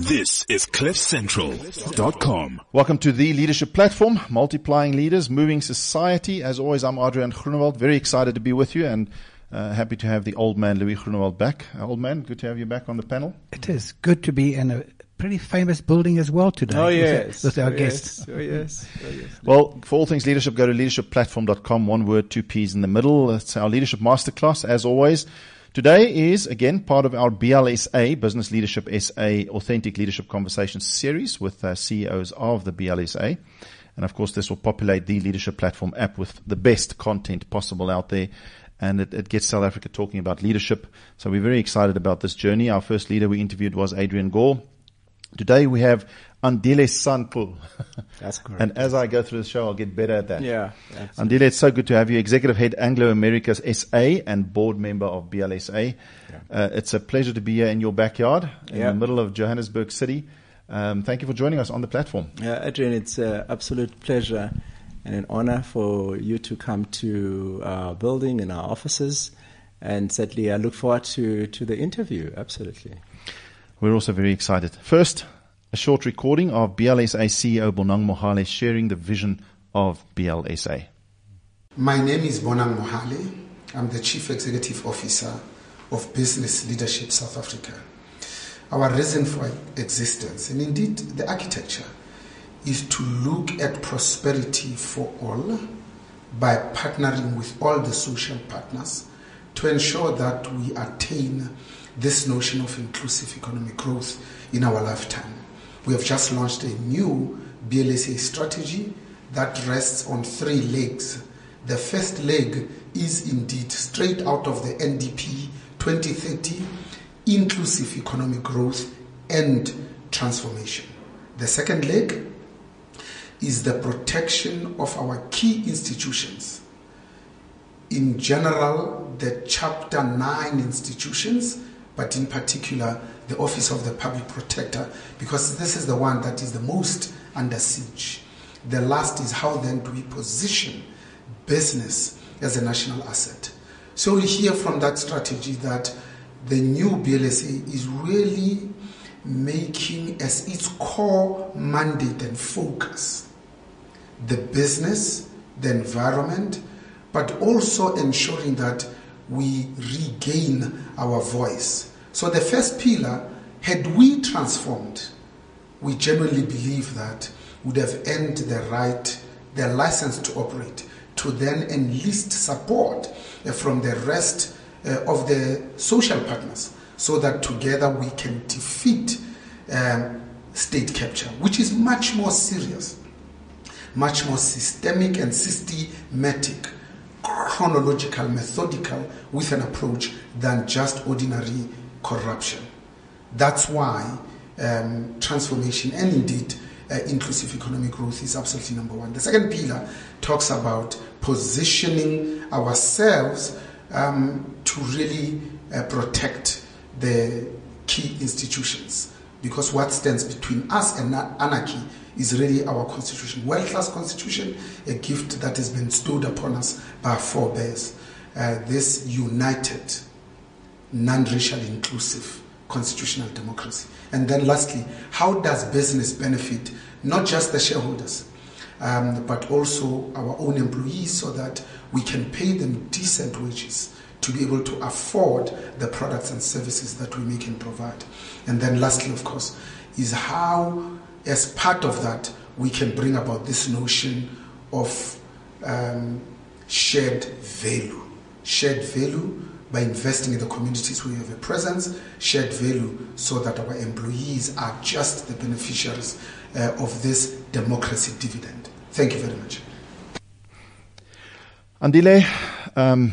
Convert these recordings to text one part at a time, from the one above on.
This is CliffCentral.com. Welcome to the Leadership Platform, multiplying leaders, moving society. As always, I'm Adrian Groenewald. Very excited to be with you and uh, happy to have the old man, Louis Groenewald, back. Uh, old man, good to have you back on the panel. It is good to be in a pretty famous building as well today. Oh, yes. With, our oh, guests. Yes. Oh, yes. Oh, yes. Well, for all things leadership, go to leadershipplatform.com. One word, two P's in the middle. It's our leadership masterclass, as always. Today is again part of our BLSA, Business Leadership SA Authentic Leadership Conversations series with uh, CEOs of the BLSA. And of course, this will populate the Leadership Platform app with the best content possible out there. And it, it gets South Africa talking about leadership. So we're very excited about this journey. Our first leader we interviewed was Adrian Gore. Today we have Andile Sangqu. That's correct. And as I go through the show, I'll get better at that. Yeah. Andile, it's so good to have you. Executive Head Anglo Americas SA and Board Member of BLSA. Yeah. Uh, it's a pleasure to be here in your backyard in Yeah. the middle of Johannesburg City. Um, thank you for joining us on the platform. Yeah, Adrian, it's an absolute pleasure and an honor for you to come to our building and our offices. And certainly, I look forward to, to the interview. Absolutely. We're also very excited. First, a short recording of BLSA CEO Bonang Mohale sharing the vision of BLSA. My name is Bonang Mohale. I'm the Chief Executive Officer of Business Leadership South Africa. Our reason for existence, and indeed the architecture, is to look at prosperity for all by partnering with all the social partners to ensure that we attain this notion of inclusive economic growth in our lifetime. We have just launched a new BLSA strategy that rests on three legs. The first leg is indeed straight out of the NDP 2030 inclusive economic growth and transformation. The second leg is the protection of our key institutions. In general, the Chapter 9 institutions, but in particular, the Office of the Public Protector, because this is the one that is the most under siege. The last is how then do we position business as a national asset. So we hear from that strategy that the new BLSA is really making as its core mandate and focus the business, the environment, but also ensuring that we regain our voice. So the first pillar, had we transformed, we genuinely believe that would have earned the right, the license to operate, to then enlist support uh, from the rest uh, of the social partners so that together we can defeat um, state capture, which is much more serious, much more systemic and systematic, chronological, methodical, with an approach than just ordinary corruption. That's why um, transformation and indeed uh, inclusive economic growth is absolutely number one. The second pillar talks about positioning ourselves um, to really uh, protect the key institutions. Because what stands between us and anarchy is really our constitution. World class constitution, a gift that has been bestowed upon us by our forebears. Uh, this united, non racial, inclusive constitutional democracy. And then, lastly, how does business benefit not just the shareholders, um, but also our own employees so that we can pay them decent wages to be able to afford the products and services that we make and provide. And then, lastly, of course, is how, as part of that, we can bring about this notion of um, shared value. Shared value by investing in the communities where we have a presence, shared value so that our employees are just the beneficiaries uh, of this democracy dividend. Thank you very much. Andile, um,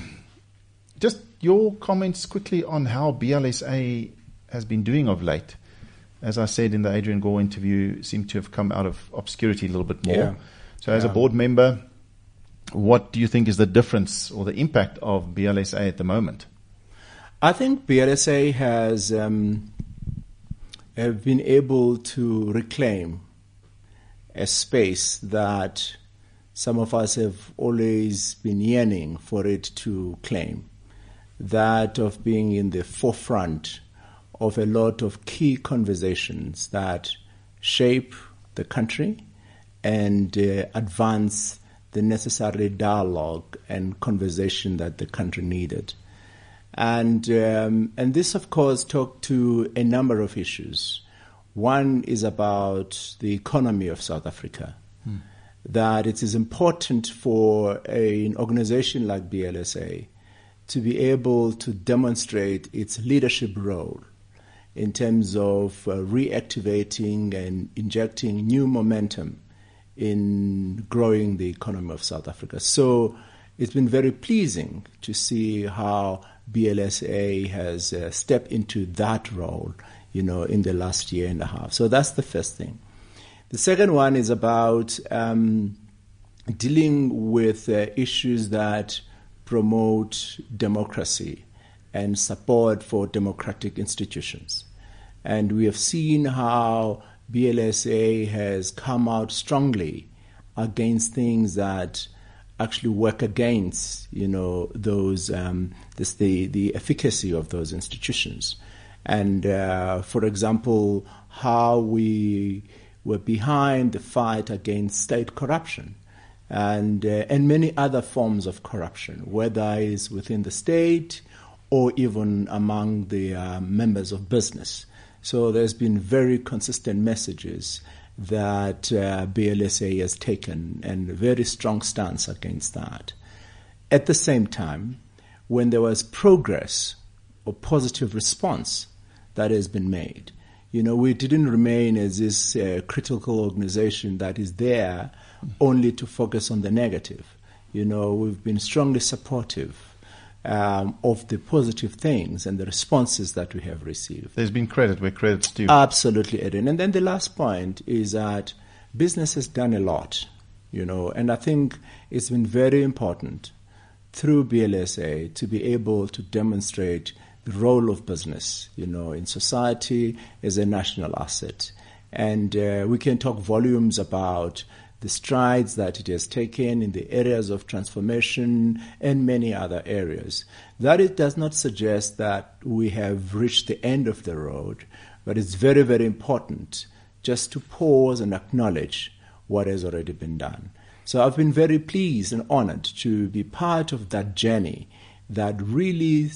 just your comments quickly on how BLSA has been doing of late. As I said in the Adrian Gore interview, seem to have come out of obscurity a little bit more. Yeah. So, as a board member, what do you think is the difference or the impact of BLSA at the moment? I think BLSA has um, been able to reclaim a space that some of us have always been yearning for it to claim that of being in the forefront of a lot of key conversations that shape the country and uh, advance the necessary dialogue and conversation that the country needed. And, um, and this, of course, talked to a number of issues. One is about the economy of South Africa. That it is important for a, an organization like BLSA to be able to demonstrate its leadership role in terms of uh, reactivating and injecting new momentum in growing the economy of South Africa. So it's been very pleasing to see how BLSA has uh, stepped into that role, you know, in the last year and a half. So that's the first thing. The second one is about um, dealing with uh, issues that promote democracy and support for democratic institutions. And we have seen how BLSA has come out strongly against things that actually work against, you know, those um, this, the the efficacy of those institutions. And uh, for example, how we were behind the fight against state corruption and uh, and many other forms of corruption, whether it's within the state or even among the uh, members of business. So there's been very consistent messages that uh, BLSA has taken and a very strong stance against that. At the same time, when there was progress or positive response that has been made, you know, we didn't remain as this uh, critical organization that is there only to focus on the negative. You know, we've been strongly supportive um, of the positive things and the responses that we have received. There's been credit where credit's due. Absolutely, Eden. And then the last point is that business has done a lot, you know, and I think it's been very important through BLSA to be able to demonstrate the role of business, you know, in society as a national asset. And uh, we can talk volumes about the strides that it has taken in the areas of transformation and many other areas. That it does not suggest that we have reached the end of the road, but it's very, very important just to pause and acknowledge what has already been done. So I've been very pleased and honored to be part of that journey that really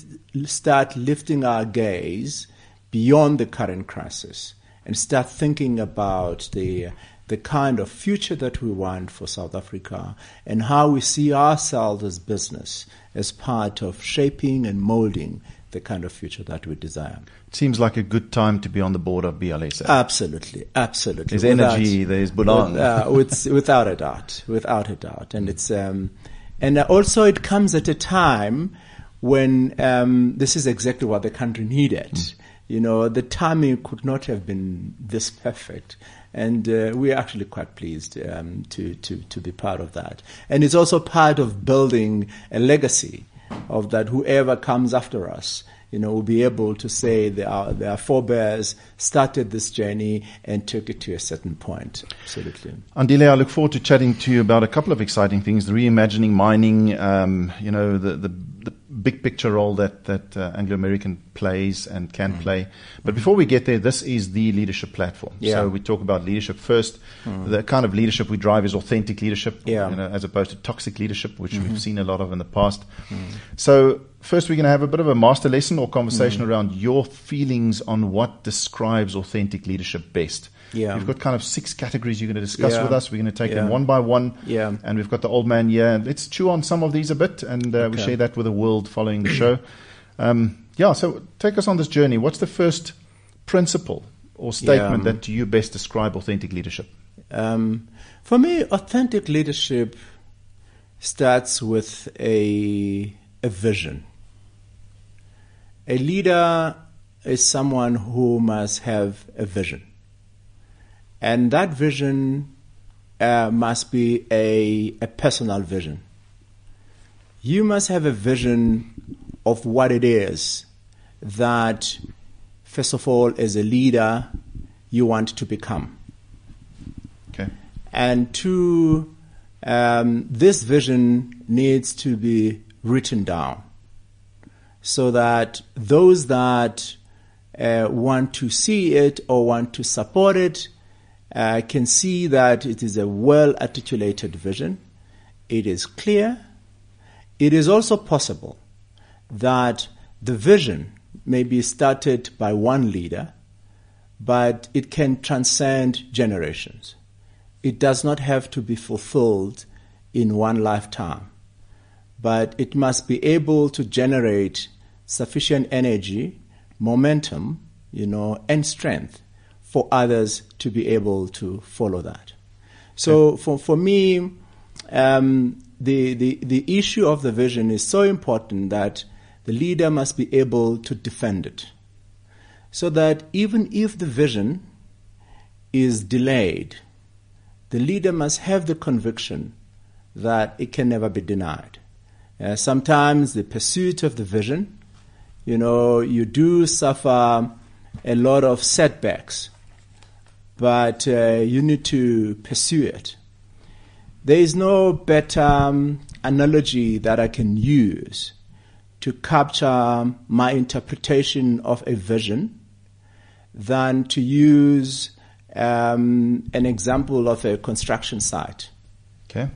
start lifting our gaze beyond the current crisis and start thinking about the the kind of future that we want for South Africa and how we see ourselves as business as part of shaping and molding the kind of future that we desire. It seems like a good time to be on the board of BLSA. Absolutely, absolutely. There's without, energy, there's Bonang. With, uh, with, without a doubt, without a doubt. And it's, um, and also it comes at a time when um, this is exactly what the country needed. Mm. You know, the timing could not have been this perfect and uh, we're actually quite pleased um, to, to, to be part of that. And it's also part of building a legacy of that whoever comes after us, you know, will be able to say their, their forebears started this journey and took it to a certain point. Absolutely. Andile, I look forward to chatting to you about a couple of exciting things, the reimagining mining, um, you know, the, the the big picture role that that uh, Anglo American plays and can mm. play. But before we get there, this is the leadership platform. Yeah. So we talk about leadership first. Mm. The kind of leadership we drive is authentic leadership, yeah. you know, as opposed to toxic leadership, which mm-hmm. we've seen a lot of in the past. Mm. So first, we're going to have a bit of a master lesson or conversation mm. around your feelings on what describes authentic leadership best. Yeah. We've got kind of six categories you're going to discuss yeah. with us. We're going to take yeah. them one by one. Yeah. And we've got the old man here. Let's chew on some of these a bit, and uh, okay. we share that with the world following the show. Um, yeah. So take us on this journey. What's the first principle or statement yeah. that you best describe authentic leadership? Um, for me, authentic leadership starts with a a vision. A leader is someone who must have a vision. And that vision uh, must be a, a personal vision. You must have a vision of what it is that, first of all, as a leader, you want to become. Okay. And two, um, this vision needs to be written down so that those that uh, want to see it or want to support it uh, can see that it is a well articulated vision. It is clear. It is also possible that the vision may be started by one leader, but it can transcend generations. It does not have to be fulfilled in one lifetime, but it must be able to generate sufficient energy, momentum, you know, and strength for others to be able to follow that. So for, for me, um, the, the, the issue of the vision is so important that the leader must be able to defend it. So that even if the vision is delayed, the leader must have the conviction that it can never be denied. Uh, sometimes the pursuit of the vision, you know, you do suffer a lot of setbacks, but uh, you need to pursue it. There is no better um, analogy that I can use to capture my interpretation of a vision than to use um, an example of a construction site. Okay.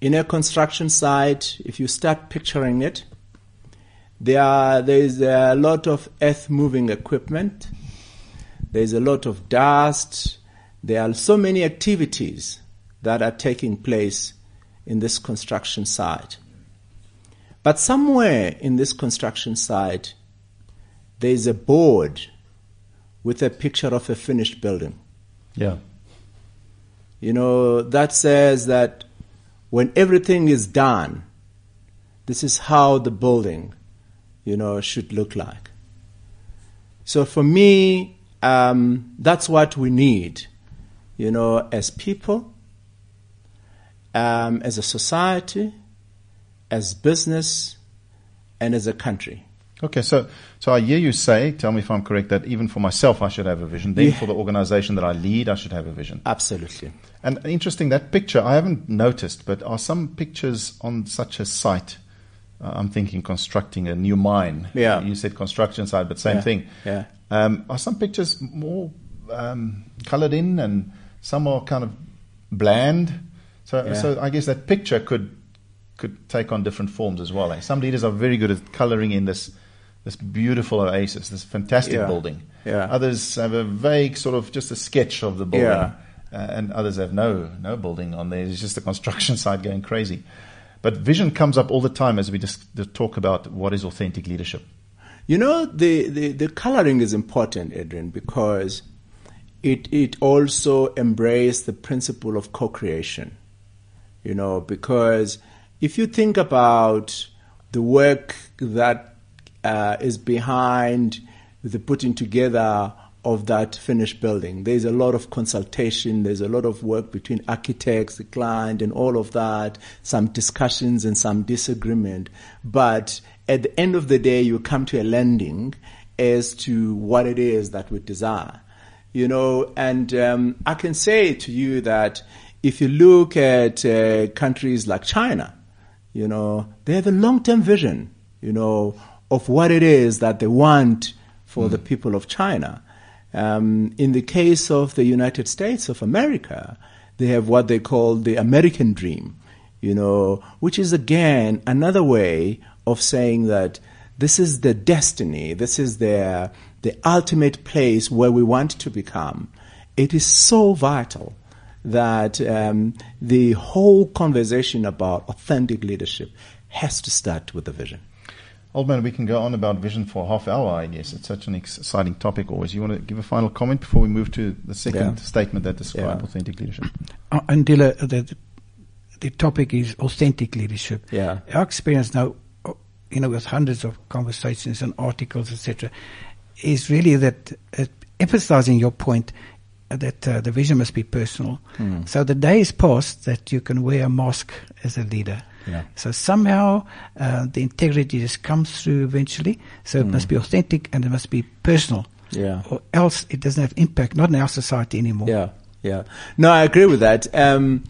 In a construction site, if you start picturing it, there are, there is a lot of earth moving equipment. There is a lot of dust. There are so many activities that are taking place in this construction site. But somewhere in this construction site, there is a board with a picture of a finished building. Yeah. You know, that says that when everything is done, this is how the building, you know, should look like. So for me, um, that's what we need, you know, as people, um, as a society, as business, and as a country. Okay, so so I hear you say, tell me if I'm correct, that even for myself I should have a vision. Then Yeah. for the organization that I lead, I should have a vision. Absolutely. And interesting that picture I haven't noticed, but are some pictures on such a site? Uh, I'm thinking constructing a new mine. Yeah. You said construction site, but same Yeah, thing. yeah. Um, are some pictures more um, colored in, and some are kind of bland? So, Yeah. so I guess that picture could could take on different forms as well. Eh? Some leaders are very good at coloring in this this beautiful oasis, this fantastic Yeah. building. Yeah. Others have a vague sort of just a sketch of the building, Yeah. uh, and others have no no building on there. It's just the construction site going crazy. But vision comes up all the time as we just talk about what is authentic leadership. You know, the, the, the coloring is important, Adrian, because it, it also embraces the principle of co-creation. You know, because if you think about the work that uh, is behind the putting together of that finished building, there's a lot of consultation, there's a lot of work between architects, the client, and all of that, some discussions and some disagreement. But at the end of the day, you come to a landing as to what it is that we desire you know, and um, I can say to you that if you look at uh, countries like China, you know, they have a long-term vision, you know, of what it is that they want for the people of China. Um, in the case of the United States of America, they have what they call the American dream, you know, which is again another way of saying that this is the destiny, this is their the ultimate place where we want to become. It is so vital that um, the whole conversation about authentic leadership has to start with the vision. Old man, we can go on about vision for a half hour, I guess. It's such an exciting topic always. You want to give a final comment before we move to the second Yeah. statement that describes Yeah. authentic leadership? Uh, Andile, the, the topic is authentic leadership. Yeah. Our experience now, you know, with hundreds of conversations and articles, etc., is really that uh, emphasizing your point that uh, the vision must be personal. So the day is past that you can wear a mask as a leader. Yeah. So somehow uh, the integrity just comes through eventually. So it must be authentic and it must be personal. Yeah. Or else it doesn't have impact, not in our society anymore. Yeah, yeah. No, I agree with that. Um,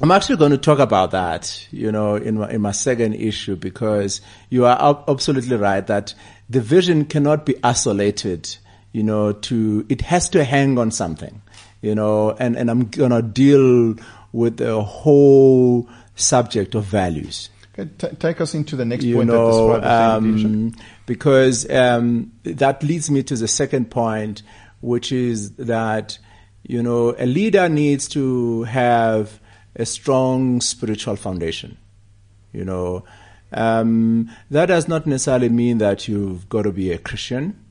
I'm actually going to talk about that, you know, in my, in my second issue because you are absolutely right that the vision cannot be isolated, you know, to, it has to hang on something, you know, and, and I'm going to deal with the whole subject of values. Okay, t- take us into the next You point that know, describes authentic leadership. um, because um, that leads me to the second point, which is that, you know, a leader needs to have a strong spiritual foundation. You know, um, that does not necessarily mean that you've got to be a Christian.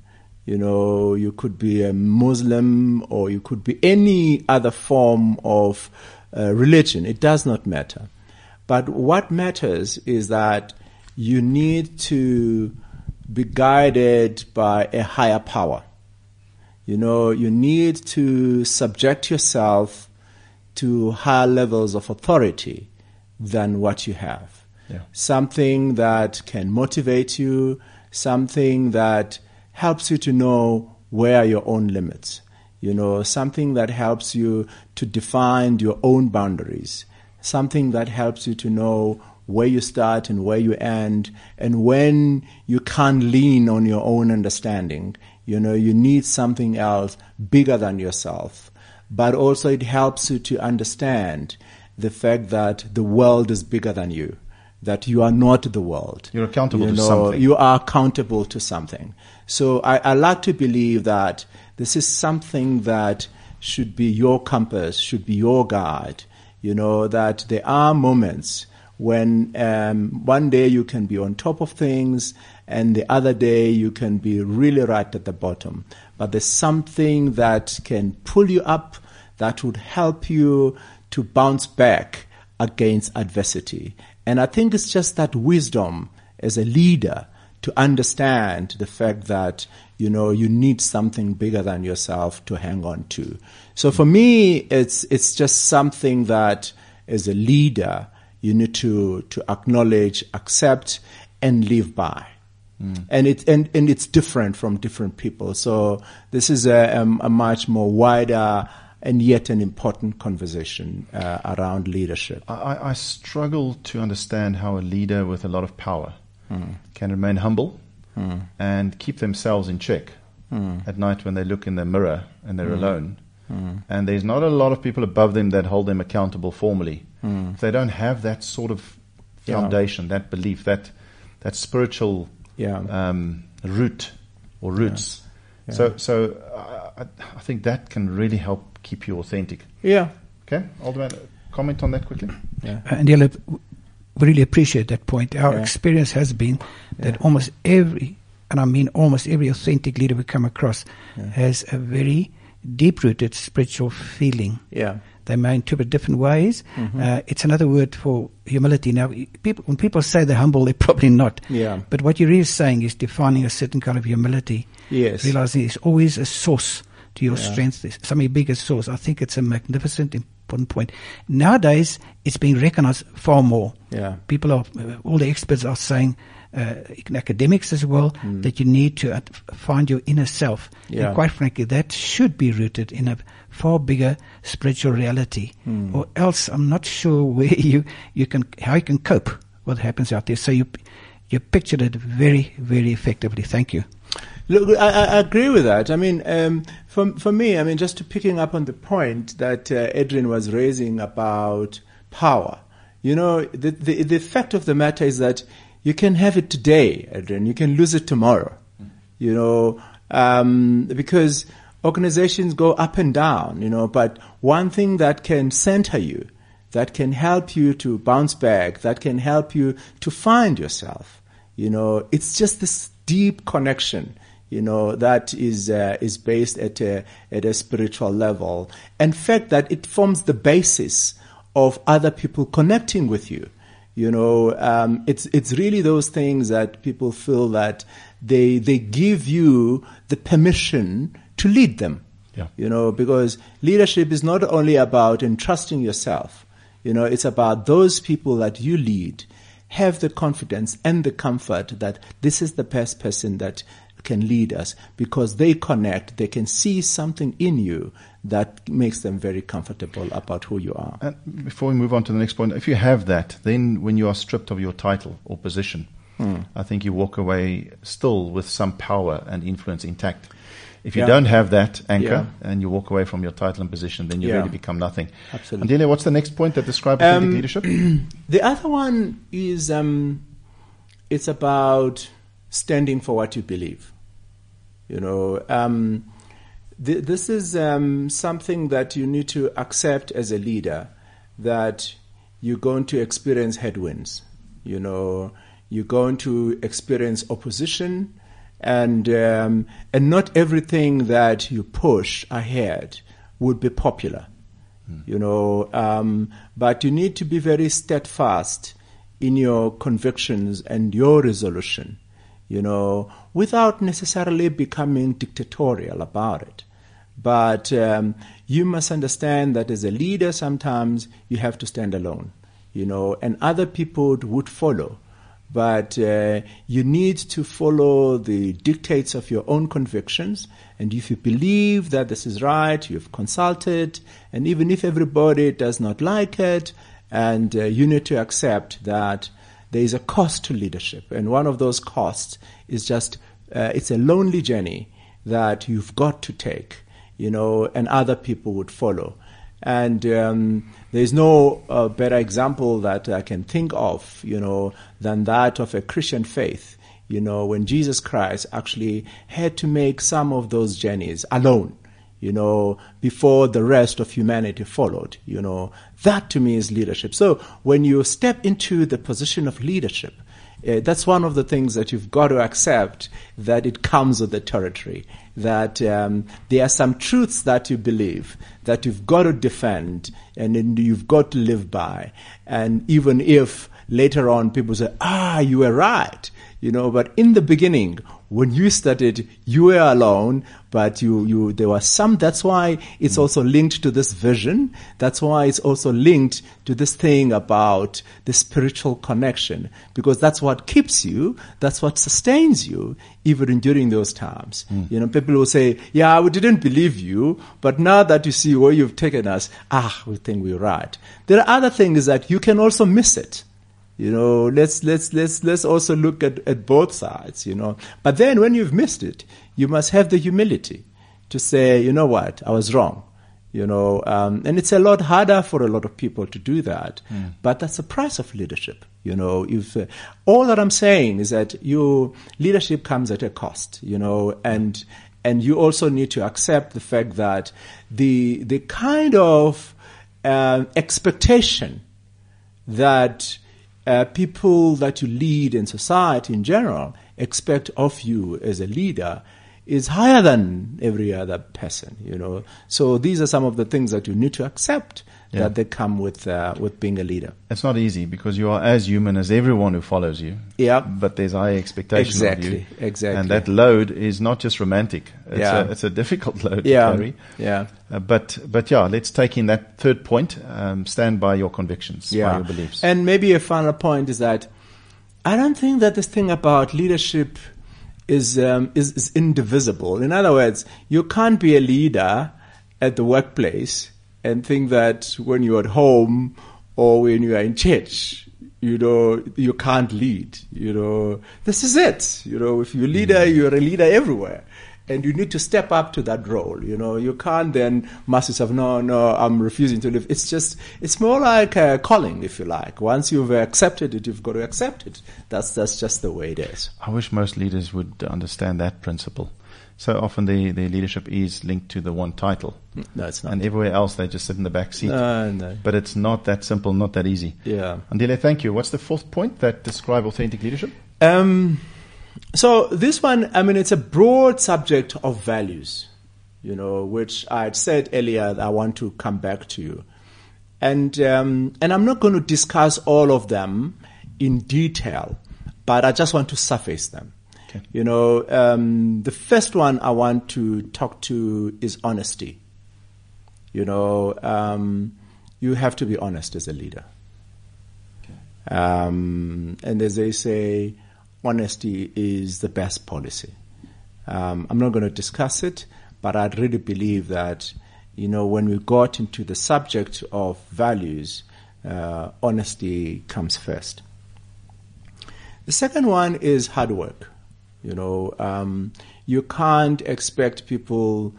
You know, you could be a Muslim or you could be any other form of uh, religion. It does not matter. But what matters is that you need to be guided by a higher power. You know, you need to subject yourself to higher levels of authority than what you have. Yeah. Something that can motivate you, something that helps you to know where are your own limits. You know, something that helps you to define your own boundaries. Something that helps you to know where you start and where you end and when you can't lean on your own understanding. You know, you need something else bigger than yourself. But also it helps you to understand the fact that the world is bigger than you, that you are not the world. You're accountable You to know, something. You are accountable to something. So I, I like to believe that this is something that should be your compass, should be your guide. You know, that there are moments when um, one day you can be on top of things and the other day you can be really right at the bottom. But there's something that can pull you up that would help you to bounce back against adversity. And I think it's just that wisdom as a leader to understand the fact that, you know, you need something bigger than yourself to hang on to. So for me, it's, it's just something that as a leader, you need to, to acknowledge, accept, and live by. And it and, and it's different from different people. So this is a, a, a much more wider and yet an important conversation uh, around leadership. I- I, struggle to understand how a leader with a lot of power Hmm. can remain humble and keep themselves in check Hmm. at night when they look in the mirror and they're alone. And there's not a lot of people above them that hold them accountable formally. If they don't have that sort of Hmm. Yeah. foundation, that belief, that that spiritual Yeah. um, root or roots. So, so uh, I, I think that can really help keep you authentic. Yeah. Okay, old man, comment on that quickly. Yeah. Andile, we really appreciate that point. Our Yeah. experience has been that almost every, and I mean almost every authentic leader we come across has a very deep rooted spiritual feeling. Yeah. They may interpret different ways. Uh, it's another word for humility. Now, people, when people say they're humble, they're probably not. Yeah. But what you're really saying is defining a certain kind of humility. Yes. Realizing it's always a source to your Yeah. strength, something bigger source. I think it's a magnificent, important point. Nowadays, it's being recognized far more. Yeah. People are, uh, all the experts are saying, uh, academics as well, that you need to find your inner self. Mm. Yeah. And quite frankly, that should be rooted in a far bigger spiritual reality. Mm. Or else, I'm not sure where you, you can, how you can cope with what happens out there. So you, you pictured it very, very effectively. Thank you. Look, I, I agree with that. I mean, um, for for me, I mean, just to picking up on the point that uh, Adrian was raising about power. You know, the, the the fact of the matter is that you can have it today, Adrian. You can lose it tomorrow. You know, um, because organizations go up and down. You know, but one thing that can center you, that can help you to bounce back, that can help you to find yourself. You know, it's just this deep connection you know that is uh, is based at a at a spiritual level and fact that it forms the basis of other people connecting with you you know um, it's it's really those things that people feel that they they give you the permission to lead them. Yeah. you know because leadership is not only about entrusting yourself. You know it's about those people that you lead have the confidence and the comfort that this is the best person that can lead us. Because they connect, they can see something in you that makes them very comfortable about who you are. And before we move on to the next point, if you have that, then when you are stripped of your title or position, I think you walk away still with some power and influence intact. If you Yeah. don't have that anchor Yeah. and you walk away from your title and position, then you Yeah. really become nothing. Absolutely. Andile, what's the next point that describes Um, leadership? The other one is um, it's about standing for what you believe. You know, um, th- this is um, something that you need to accept as a leader that you're going to experience headwinds. You know, you're going to experience opposition, and um, and not everything that you push ahead would be popular. You know um, but you need to be very steadfast in your convictions and your resolution you know without necessarily becoming dictatorial about it but um, you must understand that as a leader sometimes you have to stand alone you know and other people would follow. But uh, you need to follow the dictates of your own convictions. And if you believe that this is right, you've consulted, and even if everybody does not like it, and uh, you need to accept that there is a cost to leadership, and one of those costs is just uh, it's a lonely journey that you've got to take, you know, and other people would follow. And um, there's no uh, better example that I can think of, you know, than that of a Christian faith. You know, when Jesus Christ actually had to make some of those journeys alone, you know, before the rest of humanity followed, you know, that to me is leadership. So when you step into the position of leadership, uh, that's one of the things that you've got to accept that it comes with the territory. That um, there are some truths that you believe that you've got to defend and you've got to live by. And even if later on people say, ah, you were right, you know, but in the beginning, when you started, you were alone, but you, you, there was some, that's why it's also linked to this vision. That's why it's also linked to this thing about the spiritual connection, because that's what keeps you, that's what sustains you, even during those times. You know, people will say, yeah, we didn't believe you, but now that you see where you've taken us, ah, we think we're right. There are other things that you can also miss it. You know, let's let's let's let's also look at, at both sides, you know. But then when you've missed it, you must have the humility to say, you know what, I was wrong. You know, um, and it's a lot harder for a lot of people to do that. But that's the price of leadership. You know, if uh, all that I'm saying is that your leadership comes at a cost. You know, and and you also need to accept the fact that the the kind of uh, expectation that uh, people that you lead in society in general expect of you as a leader is higher than every other person, you know. So these are some of the things that you need to accept Yeah. that they come with uh, with being a leader. It's not easy because you are as human as everyone who follows you. Yeah. But there's high expectation of you. exactly. And that load is not just romantic. It's, Yeah. a, it's a difficult load Yeah, to carry. yeah. Uh, but but yeah, let's take in that third point. Um, stand by your convictions, by your beliefs. And maybe a final point is that I don't think that this thing about leadership is, um, is is indivisible. In other words, you can't be a leader at the workplace and think that when you're at home or when you are in church, you know, you can't lead. You know, this is it. You know, if you're a leader, mm. you're a leader everywhere and you need to step up to that role. You know, you can't then mask yourself. No, no, I'm refusing to live. It's just, it's more like a calling, if you like. Once you've accepted it, you've got to accept it. That's that's just the way it is. I wish most leaders would understand that principle. So often the, the leadership is linked to the one title. No, it's not. And everywhere else they just sit in the back seat. No, no. But it's not that simple, not that easy. Yeah. Andile, thank you. What's the fourth point that describe authentic leadership? Um, so this one, I mean, it's a broad subject of values, you know, which I had said earlier. that I want to come back to you, and um, and I'm not going to discuss all of them in detail, but I just want to surface them. Okay. You know, um, the first one I want to talk to is honesty. You know, um, you have to be honest as a leader. Um, and as they say, honesty is the best policy. Um, I'm not going to discuss it, but I really believe that, you know, when we got into the subject of values, uh, honesty comes first. The second one is hard work. You know, um, you can't expect people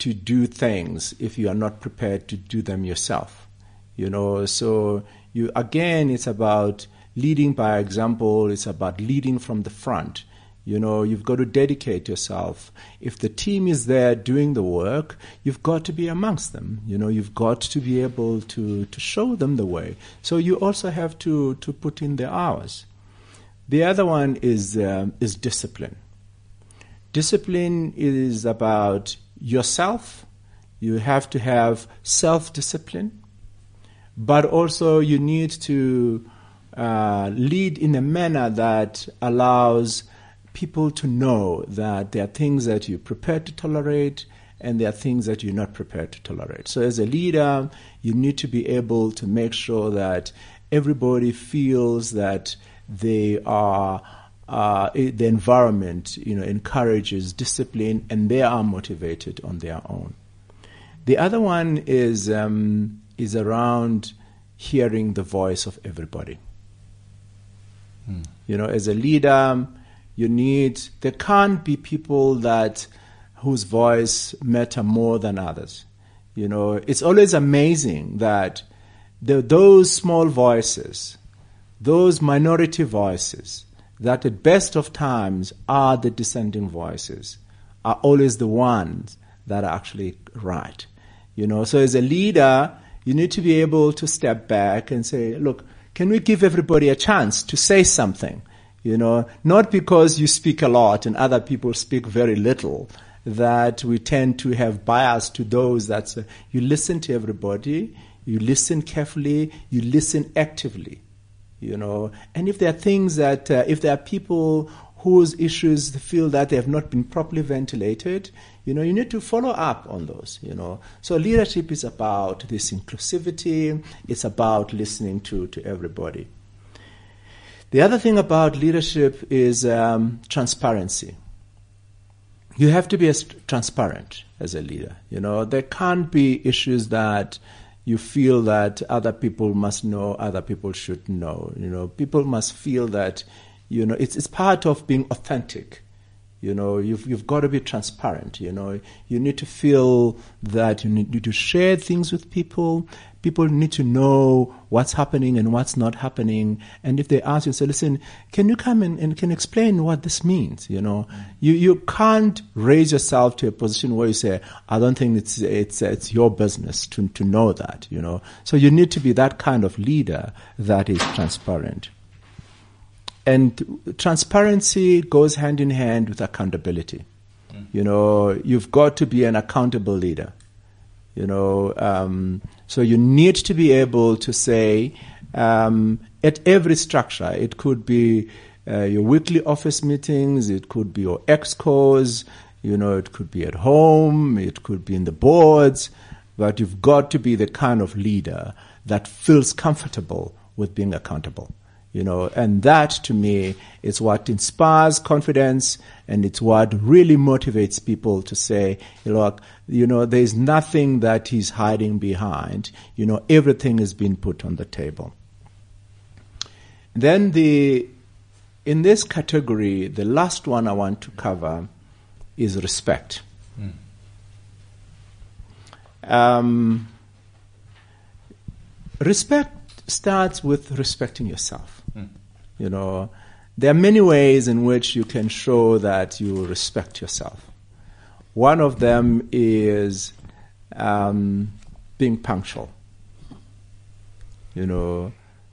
to do things if you are not prepared to do them yourself. You know, so you again, it's about leading by example. It's about leading from the front. You know, you've got to dedicate yourself. If the team is there doing the work, you've got to be amongst them. You know, you've got to be able to, to show them the way. So you also have to, to put in the hours. The other one is, um, is discipline. Discipline is about yourself. You have to have self discipline, but also you need to uh, lead in a manner that allows people to know that there are things that you're prepared to tolerate and there are things that you're not prepared to tolerate. So, as a leader, you need to be able to make sure that everybody feels that they are. Uh, the environment, you know, encourages discipline, and they are motivated on their own. The other one is um, is around hearing the voice of everybody. Hmm. You know, as a leader, you need there can't be people that whose voice matter more than others. You know, it's always amazing that the, those small voices, those minority voices, that at best of times are the dissenting voices, are always the ones that are actually right. You know, so as a leader, you need to be able to step back and say, look, can we give everybody a chance to say something? You know, not because you speak a lot and other people speak very little, that we tend to have bias to those that uh, you listen to everybody, you listen carefully, you listen actively, you know. And if there are things that, uh, if there are people whose issues feel that they have not been properly ventilated, you know, you need to follow up on those, you know. So leadership is about this inclusivity, it's about listening to, to everybody. The other thing about leadership is um, transparency. You have to be as transparent as a leader. You know, there can't be issues that you feel that other people must know, other people should know. You know, people must feel that, you know, it's, it's part of being authentic. You know, you've, you've got to be transparent. You know, you need to feel that you need to share things with people people need to know what's happening and what's not happening. And if they ask you, say, listen, can you come in and can explain what this means? You know, you, you can't raise yourself to a position where you say, I don't think it's, it's, it's your business to, to know that, you know. So you need to be that kind of leader that is transparent. And transparency goes hand in hand with accountability. Mm. You know, you've got to be an accountable leader. You know, um, so you need to be able to say um, at every structure, it could be uh, your weekly office meetings, it could be your excos, you know, it could be at home, it could be in the boards, but you've got to be the kind of leader that feels comfortable with being accountable you know, and that to me is what inspires confidence and it's what really motivates people to say, look, you know, there's nothing that he's hiding behind. You know, everything has been put on the table. Then the, in this category, the last one I want to cover is respect. Mm. Um, respect starts with respecting yourself. Mm. You know, there are many ways in which you can show that you respect yourself. One of them is um, being punctual. You know,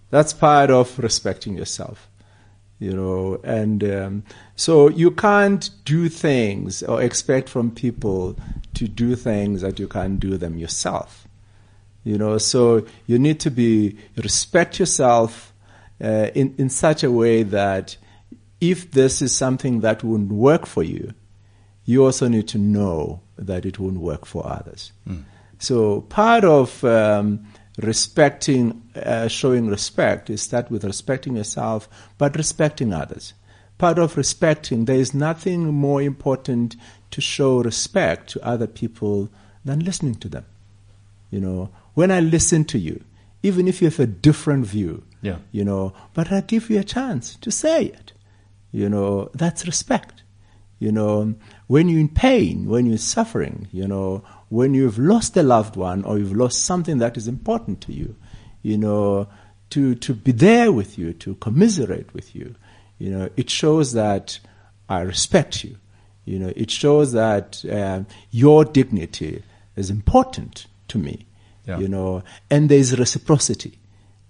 that's part of respecting yourself. You know, and um, so you can't do things or expect from people to do things that you can't do them yourself. You know, so you need to be respect yourself uh, in in such a way that if this is something that wouldn't work for you, you also need to know that it won't work for others. Mm. So part of um, respecting, uh, showing respect is that with respecting yourself, but respecting others. Part of respecting, there is nothing more important to show respect to other people than listening to them. You know, when I listen to you, even if you have a different view, yeah. you know, but I give you a chance to say it. you know, that's respect. You know, when you're in pain, when you're suffering, you know, when you've lost a loved one or you've lost something that is important to you, you know, to, to be there with you, to commiserate with you, you know, it shows that I respect you. You know, it shows that um, your dignity is important to me. Yeah. You know, and there's reciprocity.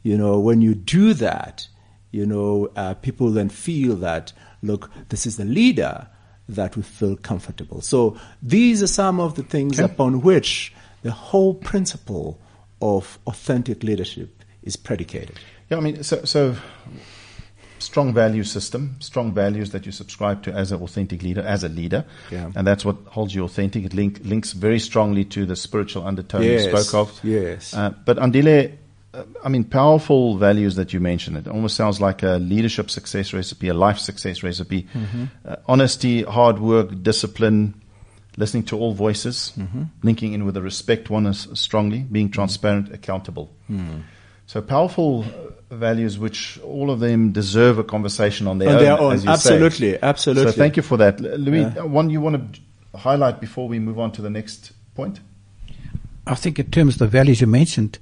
You know, when you do that, you know, uh, people then feel that, look, this is the leader that we feel comfortable. So these are some of the things Okay. upon which the whole principle of authentic leadership is predicated. Yeah, I mean, so, so strong value system, strong values that you subscribe to as an authentic leader, as a leader, Yeah. and that's what holds you authentic. It link, links very strongly to the spiritual undertone you spoke of. yes. Uh, but Andile, I mean, powerful values that you mentioned. It almost sounds like a leadership success recipe, a life success recipe. Mm-hmm. Uh, honesty, hard work, discipline, listening to all voices, Mm-hmm. linking in with the respect one is strongly, being transparent, accountable. Mm. So powerful uh, values, which all of them deserve a conversation on their On own. their own, as you say. absolutely, absolutely. So thank you for that, L- Louis. Yeah. uh, One you want to highlight before we move on to the next point? I think in terms of the values you mentioned,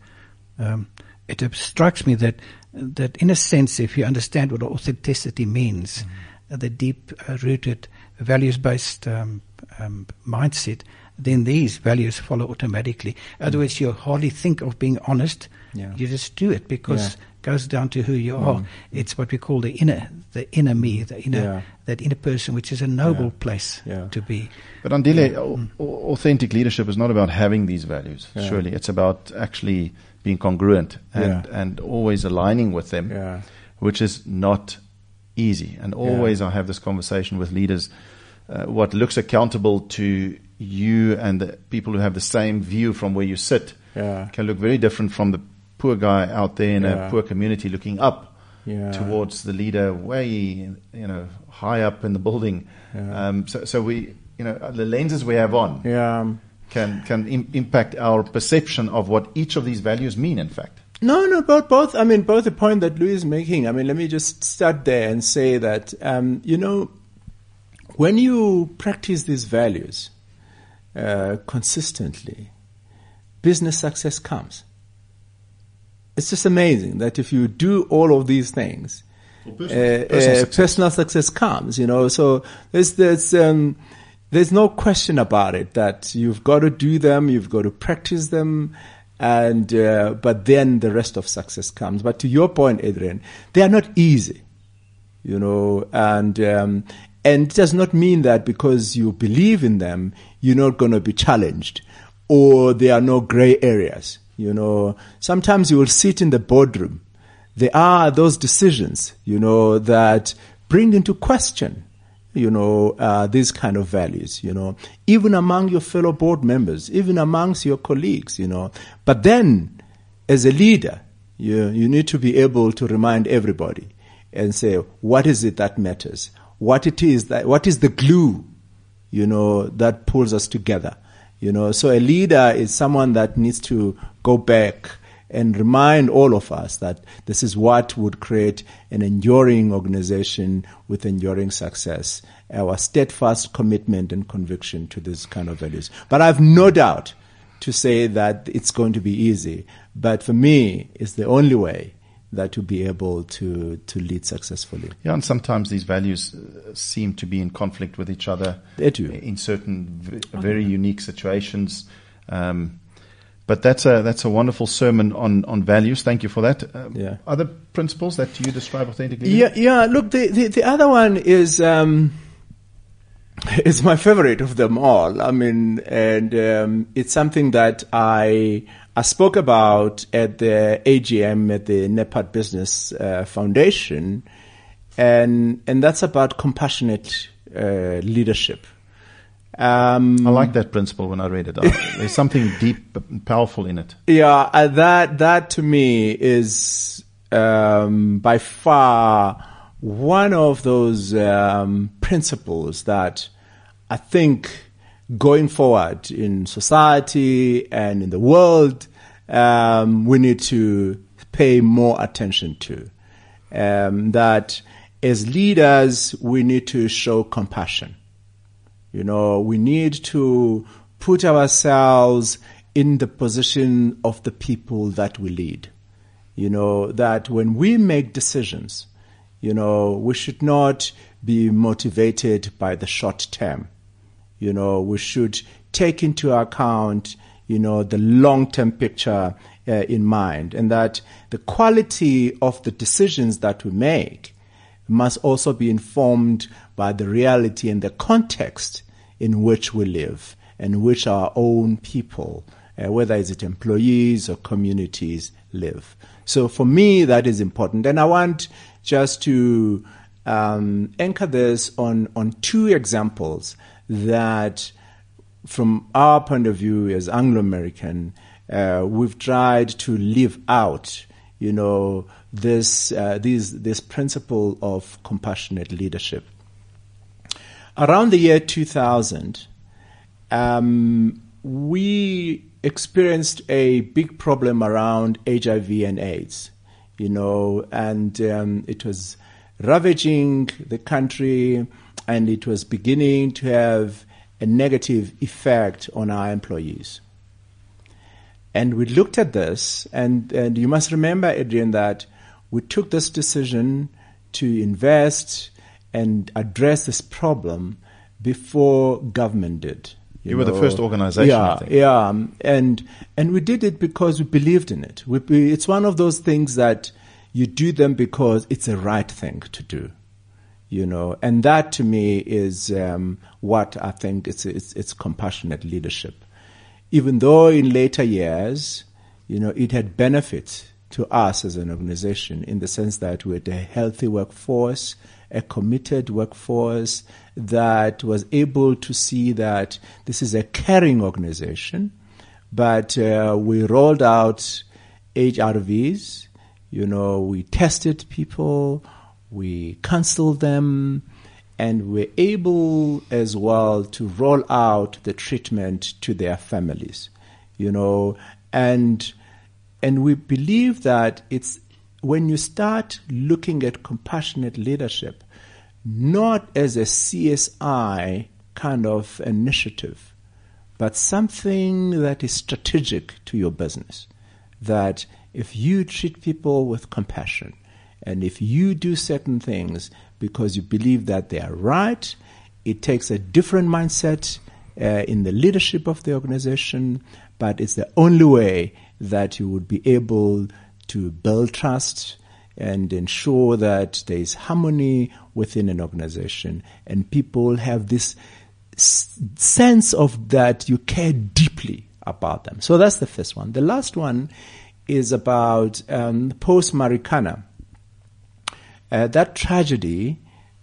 um, it strikes me that that in a sense, if you understand what authenticity means, uh, the deep uh, rooted values based um, um, mindset, then these values follow automatically. Otherwise, you hardly think of being honest. Yeah. You just do it because Yeah. it goes down to who you are. It's what we call the inner, the inner me, the inner, Yeah. that inner person, which is a noble Yeah. place Yeah. to be. But Andile, au- au- authentic leadership is not about having these values. Yeah. Surely, it's about actually being congruent and Yeah. and always aligning with them, Yeah. which is not easy. And always, I have this conversation with leaders. Uh, what looks accountable to you and the people who have the same view from where you sit Yeah. can look very different from the poor guy out there in a poor community looking up Yeah. towards the leader way you know high up in the building Yeah. um, so, so we you know the lenses we have on Yeah. Can can Im- impact our perception of what each of these values mean in fact No, no, both, both. I mean, both the point that Louis is making. I mean, let me just start there and say that, um, you know, when you practice these values uh, consistently, business success comes. It's just amazing that if you do all of these things, uh, personal- uh, personal success. personal success comes. You know, so there's there's um, there's no question about it that you've got to do them, you've got to practice them, and uh, but then the rest of success comes. But to your point, Adrian, they are not easy. You know, and um, and it does not mean that because you believe in them, you're not going to be challenged, or there are no gray areas. You know, sometimes you will sit in the boardroom there are those decisions, you know, that bring into question, you know, uh, these kind of values, you know, even among your fellow board members, even amongst your colleagues, you know. But then, as a leader, you, you need to be able to remind everybody and say, what is it that matters? What it is that, what is the glue, you know, that pulls us together? You know, so a leader is someone that needs to go back and remind all of us that this is what would create an enduring organization with enduring success. Our steadfast commitment and conviction to these kind of values. But I have no doubt to say that it's going to be easy. But for me, it's the only way that to be able to, to lead successfully. yeah and sometimes these values uh, seem to be in conflict with each other They do. in certain v- very unique situations um, but that's a that's a wonderful sermon on, on values. Thank you for that. Um, Yeah. Other principles that you describe authentically? Yeah, yeah. Look, the, the, the other one is um, is my favorite of them all. I mean, and um, it's something that I I spoke about at the AGM at the NEPAD Business uh, Foundation, and and that's about compassionate uh, leadership. Um, I like that principle when I read it. I- There's something deep and powerful in it. Yeah, uh, that that to me is um, by far one of those um, principles that I think going forward in society and in the world um, we need to pay more attention to. Um, that as leaders, we need to show compassion. You know, we need to put ourselves in the position of the people that we lead. You know, that when we make decisions, you know, we should not be motivated by the short term. You know, we should take into account, you know, the long term picture uh, in mind and that the quality of the decisions that we make must also be informed by the reality and the context in which we live and which our own people, uh, whether it's it employees or communities, live. So for me, that is important. And I want just to um, anchor this on, on two examples that, from our point of view as Anglo American, uh, we've tried to live out, you know, this, uh, these, this principle of compassionate leadership. Around the year 2000, um, we experienced a big problem around HIV and AIDS, you know, and um, it was ravaging the country and it was beginning to have a negative effect on our employees. And we looked at this, and, and you must remember, Adrian, that we took this decision to invest and address this problem before government did. You, were the first organization, Yeah, I think. yeah, um, and and we did it because we believed in it. We, we, it's one of those things that you do them because it's the right thing to do, you know. And that to me is um, what I think it's, it's it's compassionate leadership. Even though in later years, you know, it had benefits to us as an organization in the sense that we had a healthy workforce, a committed workforce that was able to see that this is a caring organization. But uh, we rolled out ARVs, you know, we tested people, we counseled them, and we're able as well to roll out the treatment to their families, you know, and and we believe that it's when you start looking at compassionate leadership, not as a CSI kind of initiative, but something that is strategic to your business. That if you treat people with compassion, and if you do certain things because you believe that they are right, it takes a different mindset uh, in the leadership of the organization, but it's the only way that you would be able to build trust and ensure that there is harmony within an organization and people have this s- sense of that you care deeply about them. So that's the first one. The last one is about um, post Marikana. Uh, that tragedy,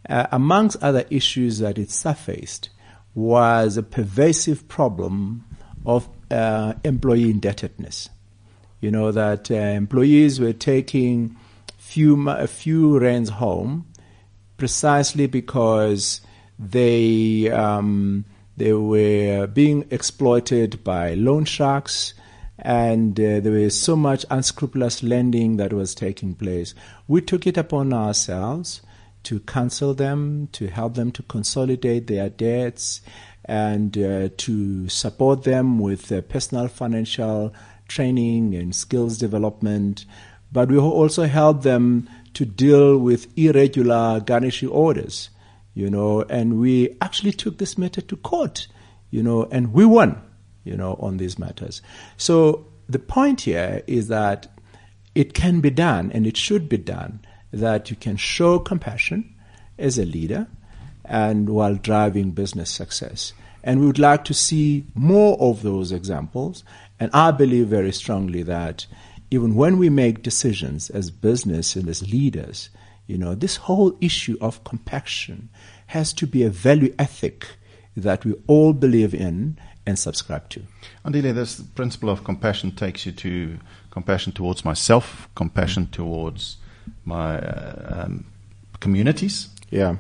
uh, amongst other issues that it surfaced, was a pervasive problem of uh, employee indebtedness. You know that uh, employees were taking few a few rands home precisely because they um, they were being exploited by loan sharks and uh, there was so much unscrupulous lending that was taking place. We took it upon ourselves to counsel them, to help them to consolidate their debts, and uh, to support them with uh, personal financial training and skills development. But we also help them to deal with irregular garnishee orders, you know, and we actually took this matter to court, you know, and we won you know, on these matters. So the point here is that it can be done and it should be done that you can show compassion as a leader and while driving business success. And we would like to see more of those examples. And I believe very strongly that even when we make decisions as business and as leaders, you know, this whole issue of compassion has to be a value ethic that we all believe in and subscribe to. Andile, this principle of compassion takes you to compassion towards myself, compassion towards my uh, um, communities. Yeah,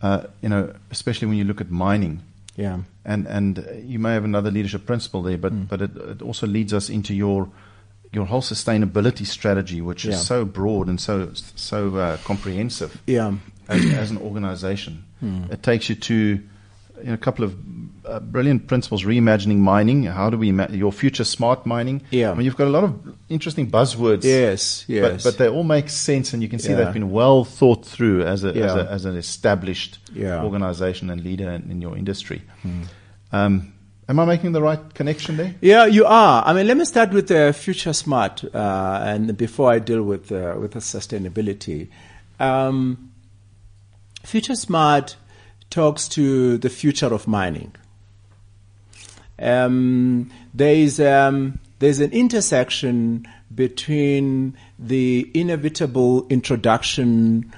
Uh, you know, especially when you look at mining, yeah, and and you may have another leadership principle there, but Mm. but it, it also leads us into your your whole sustainability strategy, which Yeah. is so broad and so so uh, comprehensive Yeah. as, as an organization. Hmm. It takes you to you know, a couple of uh, brilliant principles: reimagining mining. How do we ma- your future smart mining? Yeah. I mean, you've got a lot of interesting buzzwords. Yes, But, yes. but they all make sense, and you can see Yeah. they've been well thought through as, a, as, a, as an established Yeah. Hmm. organization and leader in, in your industry. Um, am I making the right connection there? Yeah, you are. I mean, let me start with uh, Future Smart, uh, and before I deal with uh, with the sustainability, um, Future Smart talks to the future of mining. Um, there is um, there's an intersection between the inevitable introduction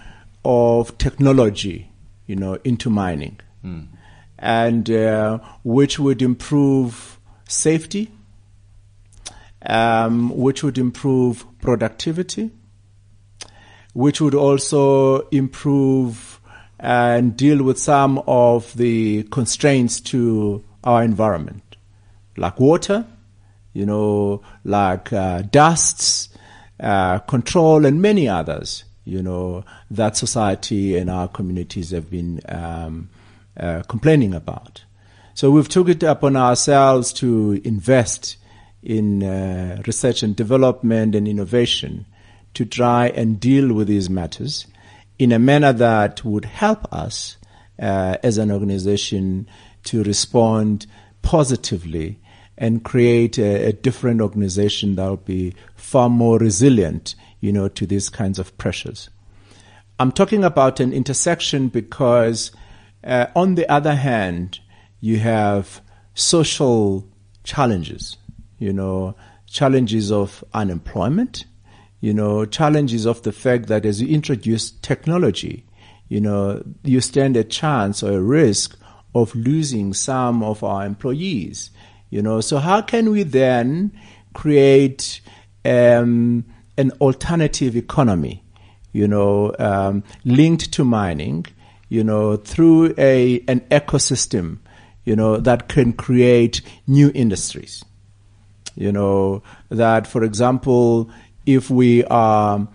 of technology, you know, into mining, and uh, which would improve safety, um, which would improve productivity, which would also improve and deal with some of the constraints to our environment, like water, you know, like uh, dusts, uh, control, and many others, you know, that society and our communities have been um, uh, complaining about. So we've took it upon ourselves to invest in uh, research and development and innovation to try and deal with these matters in a manner that would help us uh, as an organization to respond positively and create a, a different organization that will be far more resilient, you know, to these kinds of pressures. I'm talking about an intersection because, uh, on the other hand, you have social challenges, you know, challenges of unemployment, you know, challenges of the fact that as you introduce technology, you know, you stand a chance or a risk of losing some of our employees, you know. So how can we then create um, an alternative economy, you know, um, linked to mining, you know, through a an ecosystem, you know, that can create new industries. You know, that for example, if we um,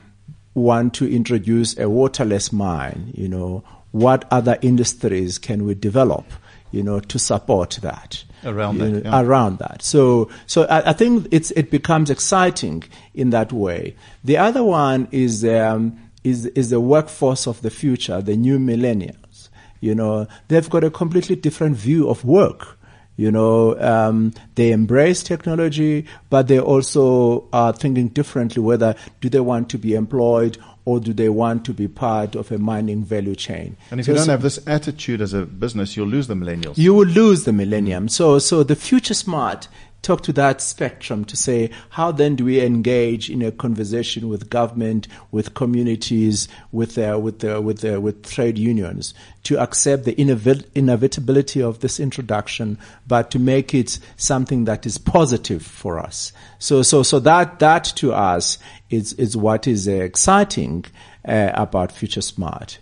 want to introduce a waterless mine, you know, what other industries can we develop, you know, to support that? Around that, know, yeah. around that. So, so I, I think it's it becomes exciting in that way. The other one is um, is is the workforce of the future, the new millennials. You know, they've got a completely different view of work. You know, um, they embrace technology, but they also are thinking differently. Whether do they want to be employed or do they want to be part of a mining value chain? And if So you don't have this attitude as a business, you'll lose the millennials. you will lose the millennium. So, so the future smart talk to that spectrum to say, how then do we engage in a conversation with government, with communities, with uh, with uh, with uh, with trade unions to accept the inevit- inevitability of this introduction, but to make it something that is positive for us. So, so, so that that to us is is what is uh, exciting uh, about Future Smart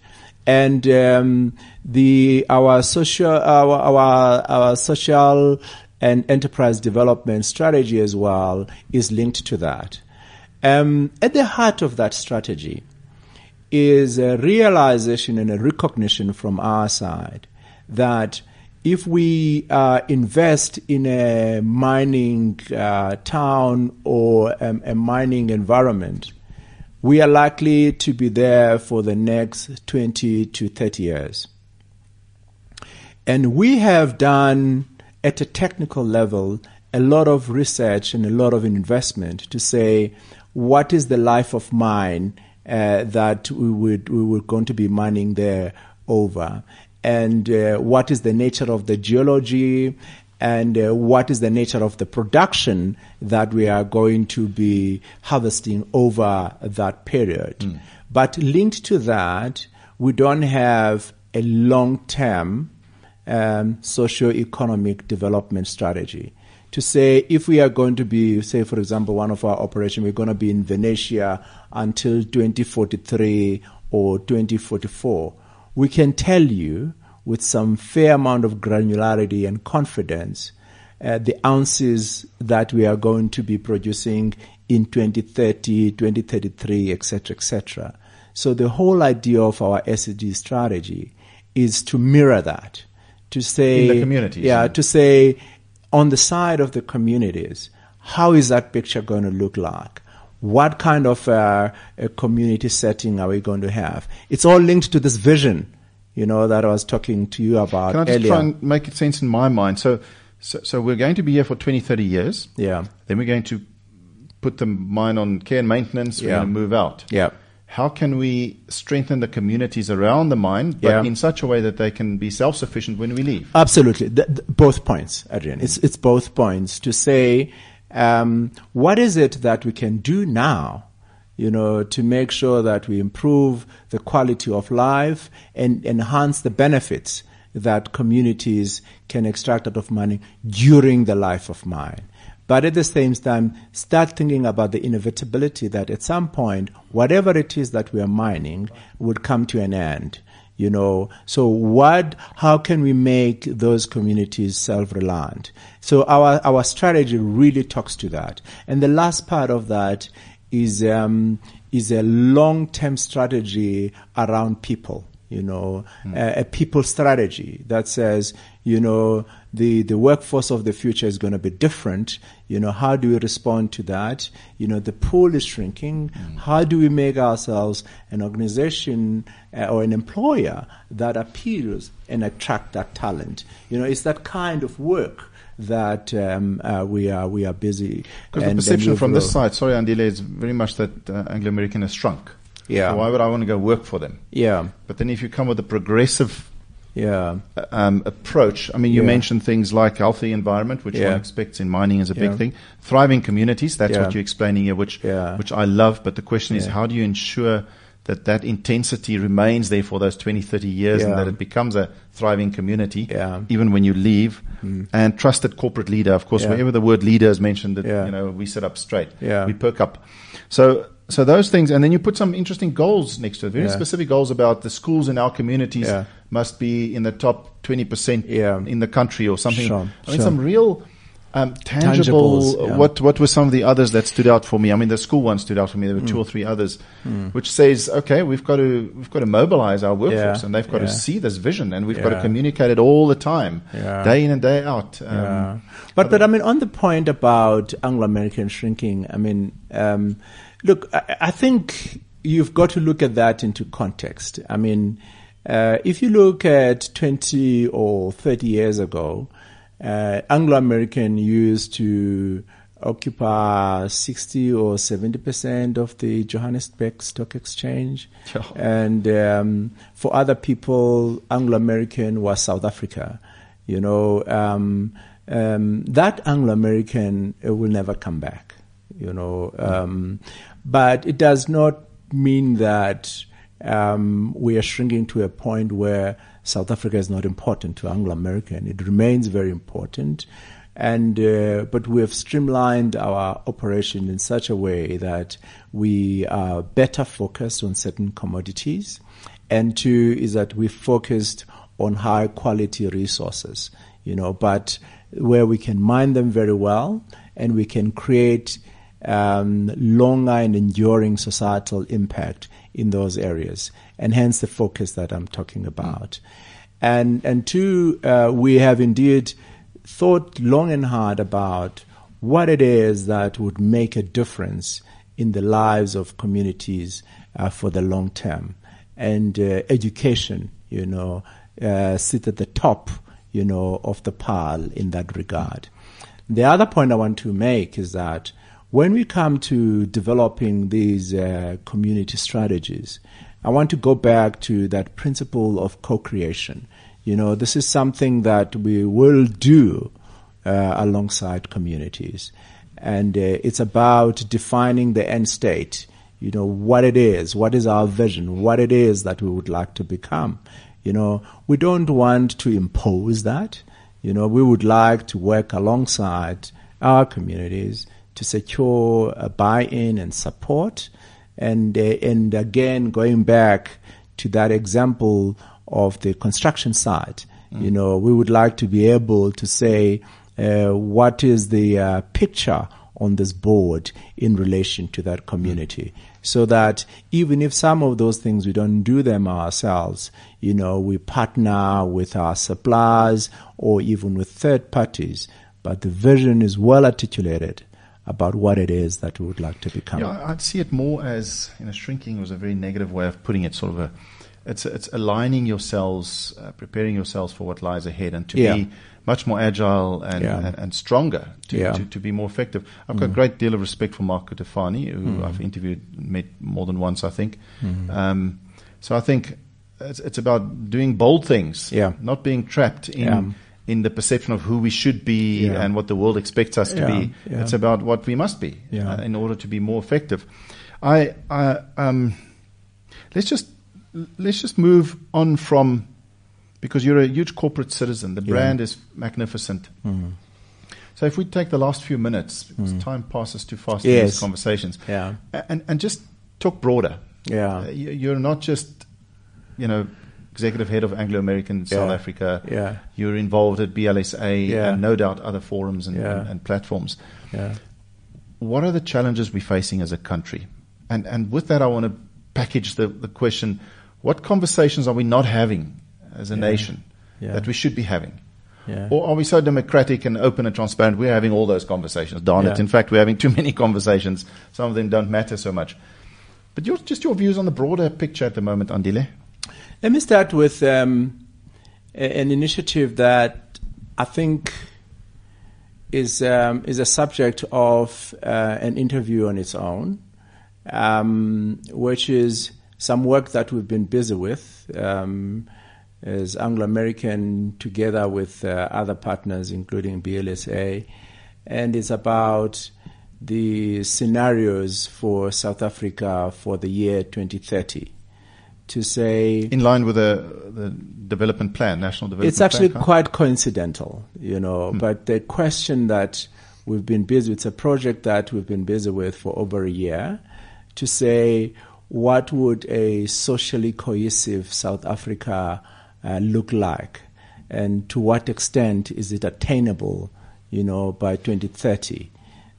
and um, the our social our, our our social and enterprise development strategy as well is linked to that. Um, at the heart of that strategy is a realization and a recognition from our side that if we uh, invest in a mining uh, town or um, a mining environment, we are likely to be there for the next 20 to 30 years. And we have done at a technical level a lot of research and a lot of investment to say what is the life of mine uh, that we would we were going to be mining there over, and uh, what is the nature of the geology, and uh, what is the nature of the production that we are going to be harvesting over that period. But linked to that, we don't have a long term um, socio-economic development strategy to say if we are going to be, say, for example, one of our operations, we're going to be in Venetia until 2043 or 2044, we can tell you with some fair amount of granularity and confidence uh, the ounces that we are going to be producing in 2030, 2033, etc., etc. So the whole idea of our SDG strategy is to mirror that, to say In the communities, yeah, yeah. to say on the side of the communities, how is that picture going to look like? What kind of uh, a community setting are we going to have? It's all linked to this vision, you know, that I was talking to you about Can I just earlier. try and make it sense in my mind? So, so, so we're going to be here for 20, 30 years. yeah, Then we're going to put the mine on care and maintenance. We're Yeah. going to move out. yeah, How can we strengthen the communities around the mine, but Yeah. in such a way that they can be self-sufficient when we leave? absolutely. Th- th- both points, Adrian. It's it's both points to say um, what is it that we can do now, you know, to make sure that we improve the quality of life and enhance the benefits that communities can extract out of mining during the life of mine. But at the same time, start thinking about the inevitability that at some point, whatever it is that we are mining would come to an end. You know, so what, how can we make those communities self-reliant? So our, our strategy really talks to that. And the last part of that is, um, is a long-term strategy around people you know, a, a people strategy that says, you know, the, the workforce of the future is going to be different. You know, how do we respond to that? You know, the pool is shrinking. How do we make ourselves an organization uh, or an employer that appeals and attract that talent? You know, it's that kind of work that um, uh, we are we are busy. Because the perception from this side, sorry, Andile, is very much that uh, Anglo American has shrunk. Yeah. So why would I want to go work for them? Yeah, But then if you come with a progressive yeah, um, approach, I mean, you Yeah. mentioned things like healthy environment, which Yeah. one expects in mining is a big Yeah. thing. Thriving communities, that's what you're explaining here, which which I love. But the question is, how do you ensure that that intensity remains there for those 20, 30 years and that it becomes a thriving community, even when you leave? And trusted corporate leader, of course, Yeah. wherever the word leader is mentioned, that, you know, we sit up straight. Yeah. We perk up. So, so those things, and then you put some interesting goals next to it, very Yeah. specific goals about the schools in our communities Yeah. must be in the top 20% Yeah. in the country or something. Sure, I mean, sure. some real um, tangible. Yeah. What what were some of the others that stood out for me? I mean, the school one stood out for me. There were Mm. two or three others, which says, okay, we've got to we've got to mobilize our workforce, and they've got to see this vision, and we've got to communicate it all the time, Yeah. day in and day out. Um, Yeah. But but I mean, on the point about Anglo American shrinking, I mean, um, look, I, I think you've got to look at that into context. I mean, uh, if you look at twenty or thirty years ago, uh, Anglo American used to occupy 60 or 70 percent of the Johannesburg Stock Exchange. And um, for other people, Anglo American was South Africa. You know, um, um, that Anglo American will never come back. You know, um, but it does not mean that um, we are shrinking to a point where South Africa is not important to Anglo American. It remains very important. And uh, but we have streamlined our operation in such a way that we are better focused on certain commodities, and two is that we focused on high quality resources. You know, but where we can mine them very well, and we can create um, longer and enduring societal impact in those areas, and hence the focus that I'm talking about. And and two, uh, we have indeed thought long and hard about what it is that would make a difference in the lives of communities uh, for the long term, and uh, education, you know, uh, sit at the top, you know, of the pile in that regard. The other point I want to make is that when we come to developing these uh, community strategies, I want to go back to that principle of co-creation. You know, this is something that we will do uh, alongside communities. And uh, it's about defining the end state, you know, what it is, what is our vision, what it is that we would like to become. You know, we don't want to impose that. You know, we would like to work alongside our communities to secure a buy-in and support. And, uh, and again, going back to that example of the construction site, you know, we would like to be able to say, uh, what is the uh, picture on this board in relation to that community? So that even if some of those things we don't do them ourselves, you know, we partner with our suppliers or even with third parties, but the vision is well articulated about what it is that we would like to become. Yeah, I'd see it more as you know, shrinking was a very negative way of putting it. Sort of a, it's it's aligning yourselves, uh, preparing yourselves for what lies ahead, and to Yeah. be much more agile and, Yeah. and, and stronger to, Yeah. to, to be more effective. I've got a great deal of respect for Mark Cutifani, who I've interviewed, met more than once, I think. Um, so I think it's, it's about doing bold things, Yeah. not being trapped in. In the perception of who we should be Yeah. and what the world expects us to Yeah. be, Yeah. it's about what we must be Yeah. uh, in order to be more effective. I, I um, let's just let's just move on from because you're a huge corporate citizen. The brand is magnificent. So if we take the last few minutes, because time passes too fast in these conversations, Yeah. and and just talk broader. Yeah. Uh, you're not just you know executive head of Anglo American South Yeah. Africa. Yeah. You're involved at BLSA Yeah. and no doubt other forums and, and, and platforms Yeah. what are the challenges we're facing as a country? And and with that, I want to package the, the question: What conversations are we not having as a nation that we should be having? Yeah. Or are we so democratic and open and transparent? We're having all those conversations. Darn it! In fact, we're having too many conversations. Some of them don't matter so much. But your, just your views on the broader picture at the moment, Andile. Let me start with um, an initiative that I think is um, is a subject of uh, an interview on its own, um, which is some work that we've been busy with um, as Anglo American, together with uh, other partners, including BLSA, and it's about the scenarios for South Africa for the year 2030 to say In line with the, the development plan, national development it's actually plan. quite coincidental, you know. But the question that we've been busy with, it's a project that we've been busy with for over a year to say what would a socially cohesive South Africa uh, look like and to what extent is it attainable, you know, by 2030.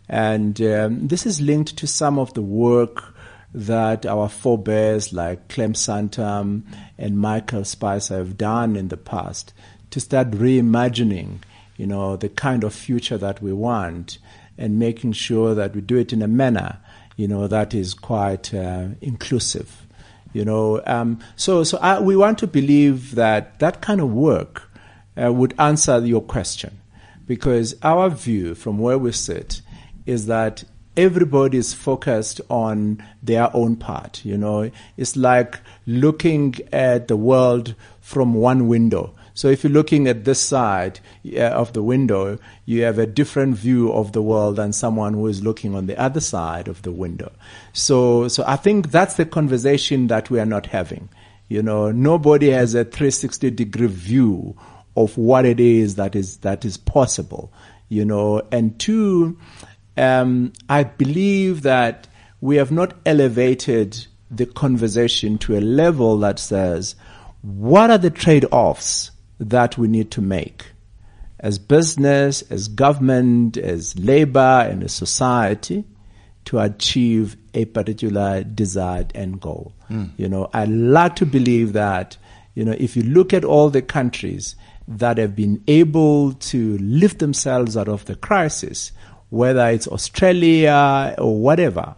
And um, this is linked to some of the work that our forebears like Clem Sunter and Michael Spicer have done in the past to start reimagining, you know, the kind of future that we want and making sure that we do it in a manner, you know, that is quite uh, inclusive. You know, um, so so I, we want to believe that that kind of work uh, would answer your question, because our view from where we sit is that everybody is focused on their own part. You know, it's like looking at the world from one window. So if you're looking at this side of the window, you have a different view of the world than someone who is looking on the other side of the window. So, so I think that's the conversation that we are not having. You know, nobody has a 360 degree view of what it is that is that is possible. You know, and two, um, I believe that we have not elevated the conversation to a level that says, what are the trade-offs that we need to make as business, as government, as labor, and as society to achieve a particular desired end goal. You know, I like to believe that, you know, if you look at all the countries that have been able to lift themselves out of the crisis, whether it's Australia or whatever,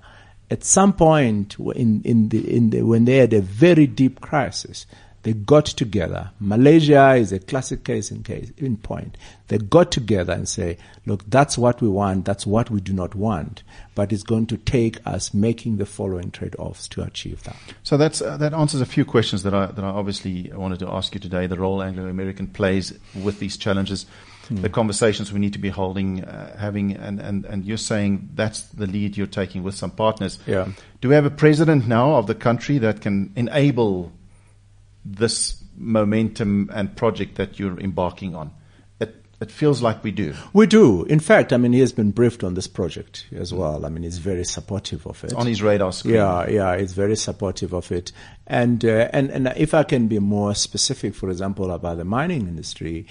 at some point in, in the, in the, when they had a very deep crisis, they got together. Malaysia is a classic case in case in point. They got together and say, look, that's what we want, that's what we do not want, but it's going to take us making the following trade-offs to achieve that. So that's uh, that answers a few questions that I that I obviously wanted to ask you today. The role Anglo American plays with these challenges, the conversations we need to be holding, uh, having, and, and and you're saying that's the lead you're taking with some partners. Yeah. Do we have a president now of the country that can enable this momentum and project that you're embarking on? It it feels like we do. We do. In fact, I mean, he has been briefed on this project as well. I mean, he's very supportive of it. on his radar screen. Yeah, yeah, it's very supportive of it. And uh, and and if I can be more specific, for example, about the mining industry,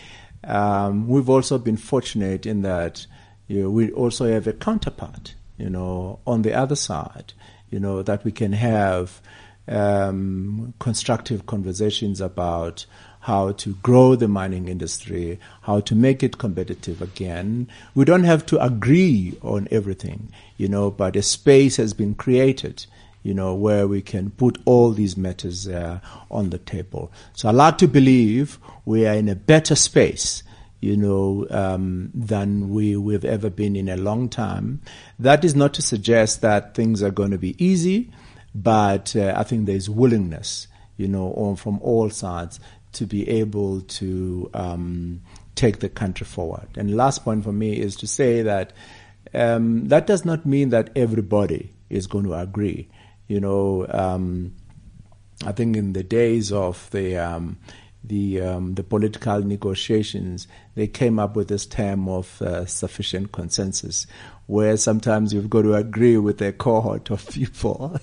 Um, we've also been fortunate in that you know, we also have a counterpart, you know, on the other side, you know, that we can have um, constructive conversations about how to grow the mining industry, how to make it competitive again. We don't have to agree on everything, you know, but a space has been created, you know, where we can put all these matters uh, on the table. So I like to believe we are in a better space you know, um, than we, we've ever been in a long time. That is not to suggest that things are going to be easy, but uh, I think there's willingness, you know, on, from all sides to be able to um, take the country forward. And last point for me is to say that um, that does not mean that everybody is going to agree. You know, um, I think in the days of the um, the um, the political negotiations, they came up with this term of uh, sufficient consensus, where sometimes you've got to agree with a cohort of people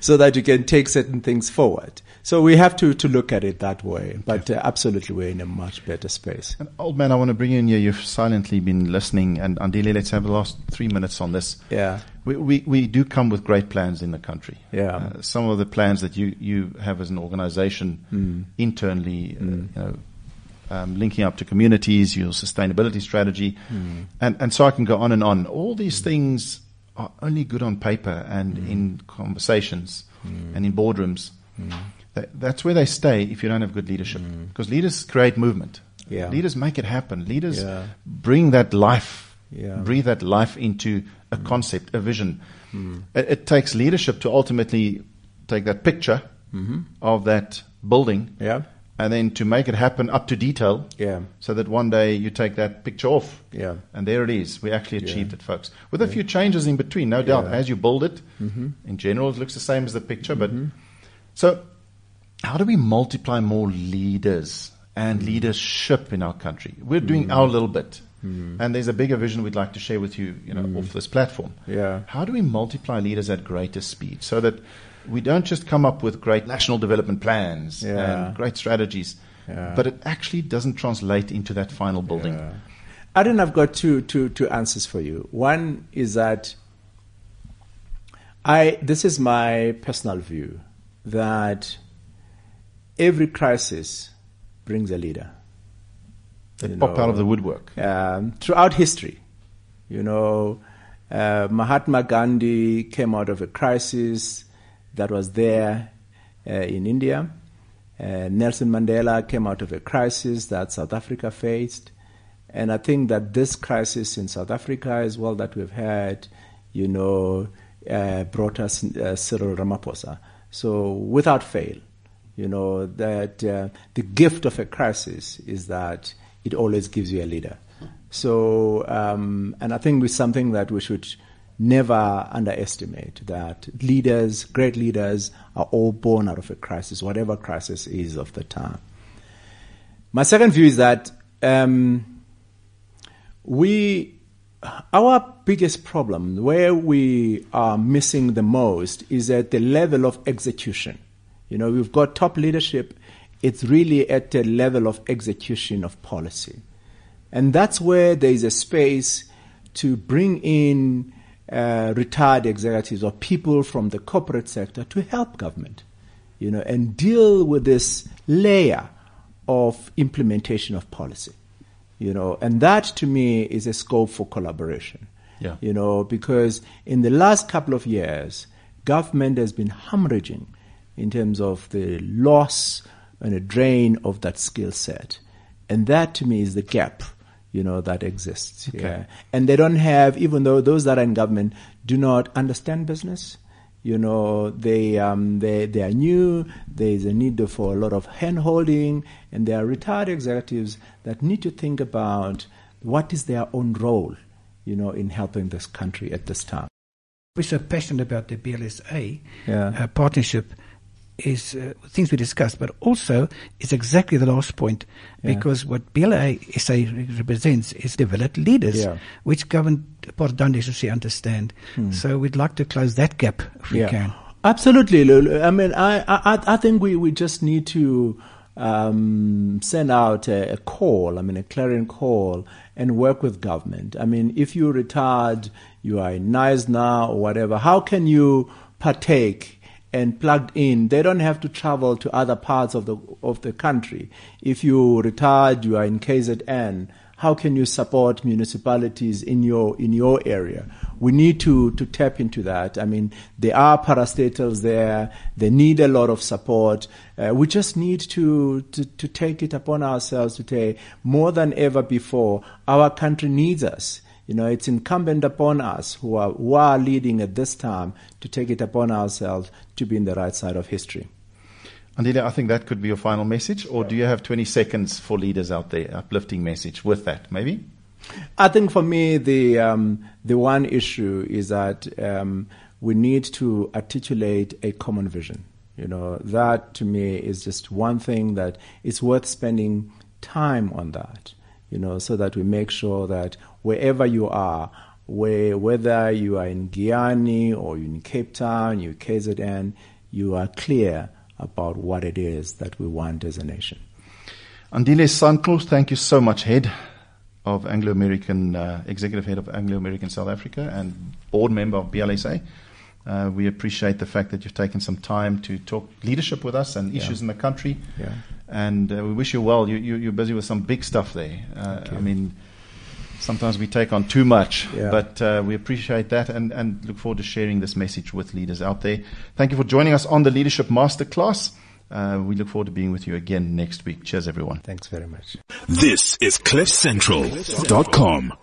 so that you can take certain things forward. So we have to, to look at it that way. But uh, absolutely, we're in a much better space. And old man, I want to bring you in here. You've silently been listening. And Andile, let's have the last three minutes on this. Yeah. We, we, we do come with great plans in the country. Yeah. Uh, some of the plans that you, you have as an organization Mm. internally, uh, you know, um, linking up to communities, your sustainability strategy, hmm. and, and so I can go on and on. All these things are only good on paper and hmm. in conversations hmm. and in boardrooms. That, that's where they stay if you don't have good leadership. Because leaders create movement. Yeah. Leaders make it happen. Leaders Yeah. bring that life, Yeah. breathe that life into a concept, a vision. It, it takes leadership to ultimately take that picture mm-hmm. of that building Yeah. And then to make it happen up to detail Yeah. so that one day you take that picture off. Yeah. And there it is. We actually achieved it, folks. With a few changes in between, no doubt. Yeah. Mm-hmm. As you build it, in general, it looks the same as the picture. But so, how do we multiply more leaders and Mm. leadership in our country? We're doing our little bit. And there's a bigger vision we'd like to share with you, you know, off this platform. Mm. Yeah. How do we multiply leaders at greater speed so that we don't just come up with great national development plans Yeah. and great strategies, Yeah. but it actually doesn't translate into that final building? Yeah. I think I've got two, two, two answers for you. One is that I this is my personal view that every crisis brings a leader. They You pop out of the woodwork. um, throughout history. You know, uh, Mahatma Gandhi came out of a crisis that was there uh, in India. Uh, Nelson Mandela came out of a crisis that South Africa faced. And I think that this crisis in South Africa as well that we've had, you know, uh, brought us uh, Cyril Ramaphosa. So without fail, you know, that uh, the gift of a crisis is that it always gives you a leader. So, um, and I think it's something that we should never underestimate that leaders, great leaders, are all born out of a crisis, whatever crisis is of the time. My second view is that um, we, our biggest problem, where we are missing the most, is at the level of execution. You know, we've got top leadership. It's really at the level of execution of policy. And that's where there is a space to bring in uh, retired executives or people from the corporate sector to help government, you know, and deal with this layer of implementation of policy, you know, and that to me is a scope for collaboration. Yeah. You know, because in the last couple of years, government has been hemorrhaging in terms of the loss and a drain of that skill set. And that to me is the gap, you know, that exists. Yeah. And they don't have, even though those that are in government do not understand business, you know, they, um, they, they are new, there is a need for a lot of hand holding, and there are retired executives that need to think about what is their own role, you know, in helping this country at this time. We're so passionate about the BLSA Yeah. uh, partnership is uh, things we discussed, but also is exactly the last point Yeah. because what BLSA represents is developed leaders, Yeah. which government part don't necessarily understand. So we'd like to close that gap if we can. Absolutely, Lulu. I mean, I, I, I think we, we just need to um, send out a, a, call, I mean, a clarion call, and work with government. I mean, if you're retired, you are in now or whatever, how can you partake and plugged in? They don't have to travel to other parts of the of the country. If you retired, you are in KZN. How can you support municipalities in your in your area? we need to, to tap into that. I mean, there are parastatals there. They need a lot of support. Uh, we just need to, to, to take it upon ourselves to say more than ever before, our country needs us. You know, it's incumbent upon us who are, who are leading at this time to take it upon ourselves to be in the right side of history. Andile, I think that could be your final message, or do you have 20 seconds for leaders out there, uplifting message with that, maybe? I think for me, the um, the one issue is that um, we need to articulate a common vision. You know, that to me is just one thing that it's worth spending time on that. You know, so that we make sure that wherever you are, where, whether you are in Giyani or in Cape Town, you KZN, you are clear about what it is that we want as a nation. Andile Sangqu, thank you so much, Head of Anglo American, uh, executive head of Anglo American South Africa and board member of BLSA. Uh, we appreciate the fact that you've taken some time to talk leadership with us and issues yeah. in the country. Yeah. And uh, we wish you well. You, you, are busy with some big stuff there. Uh, I mean, sometimes we take on too much, yeah. but uh, we appreciate that and, and look forward to sharing this message with leaders out there. Thank you for joining us on the Leadership Masterclass. Uh, we look forward to being with you again next week. Cheers, everyone. Thanks very much. This is CliffCentral.com.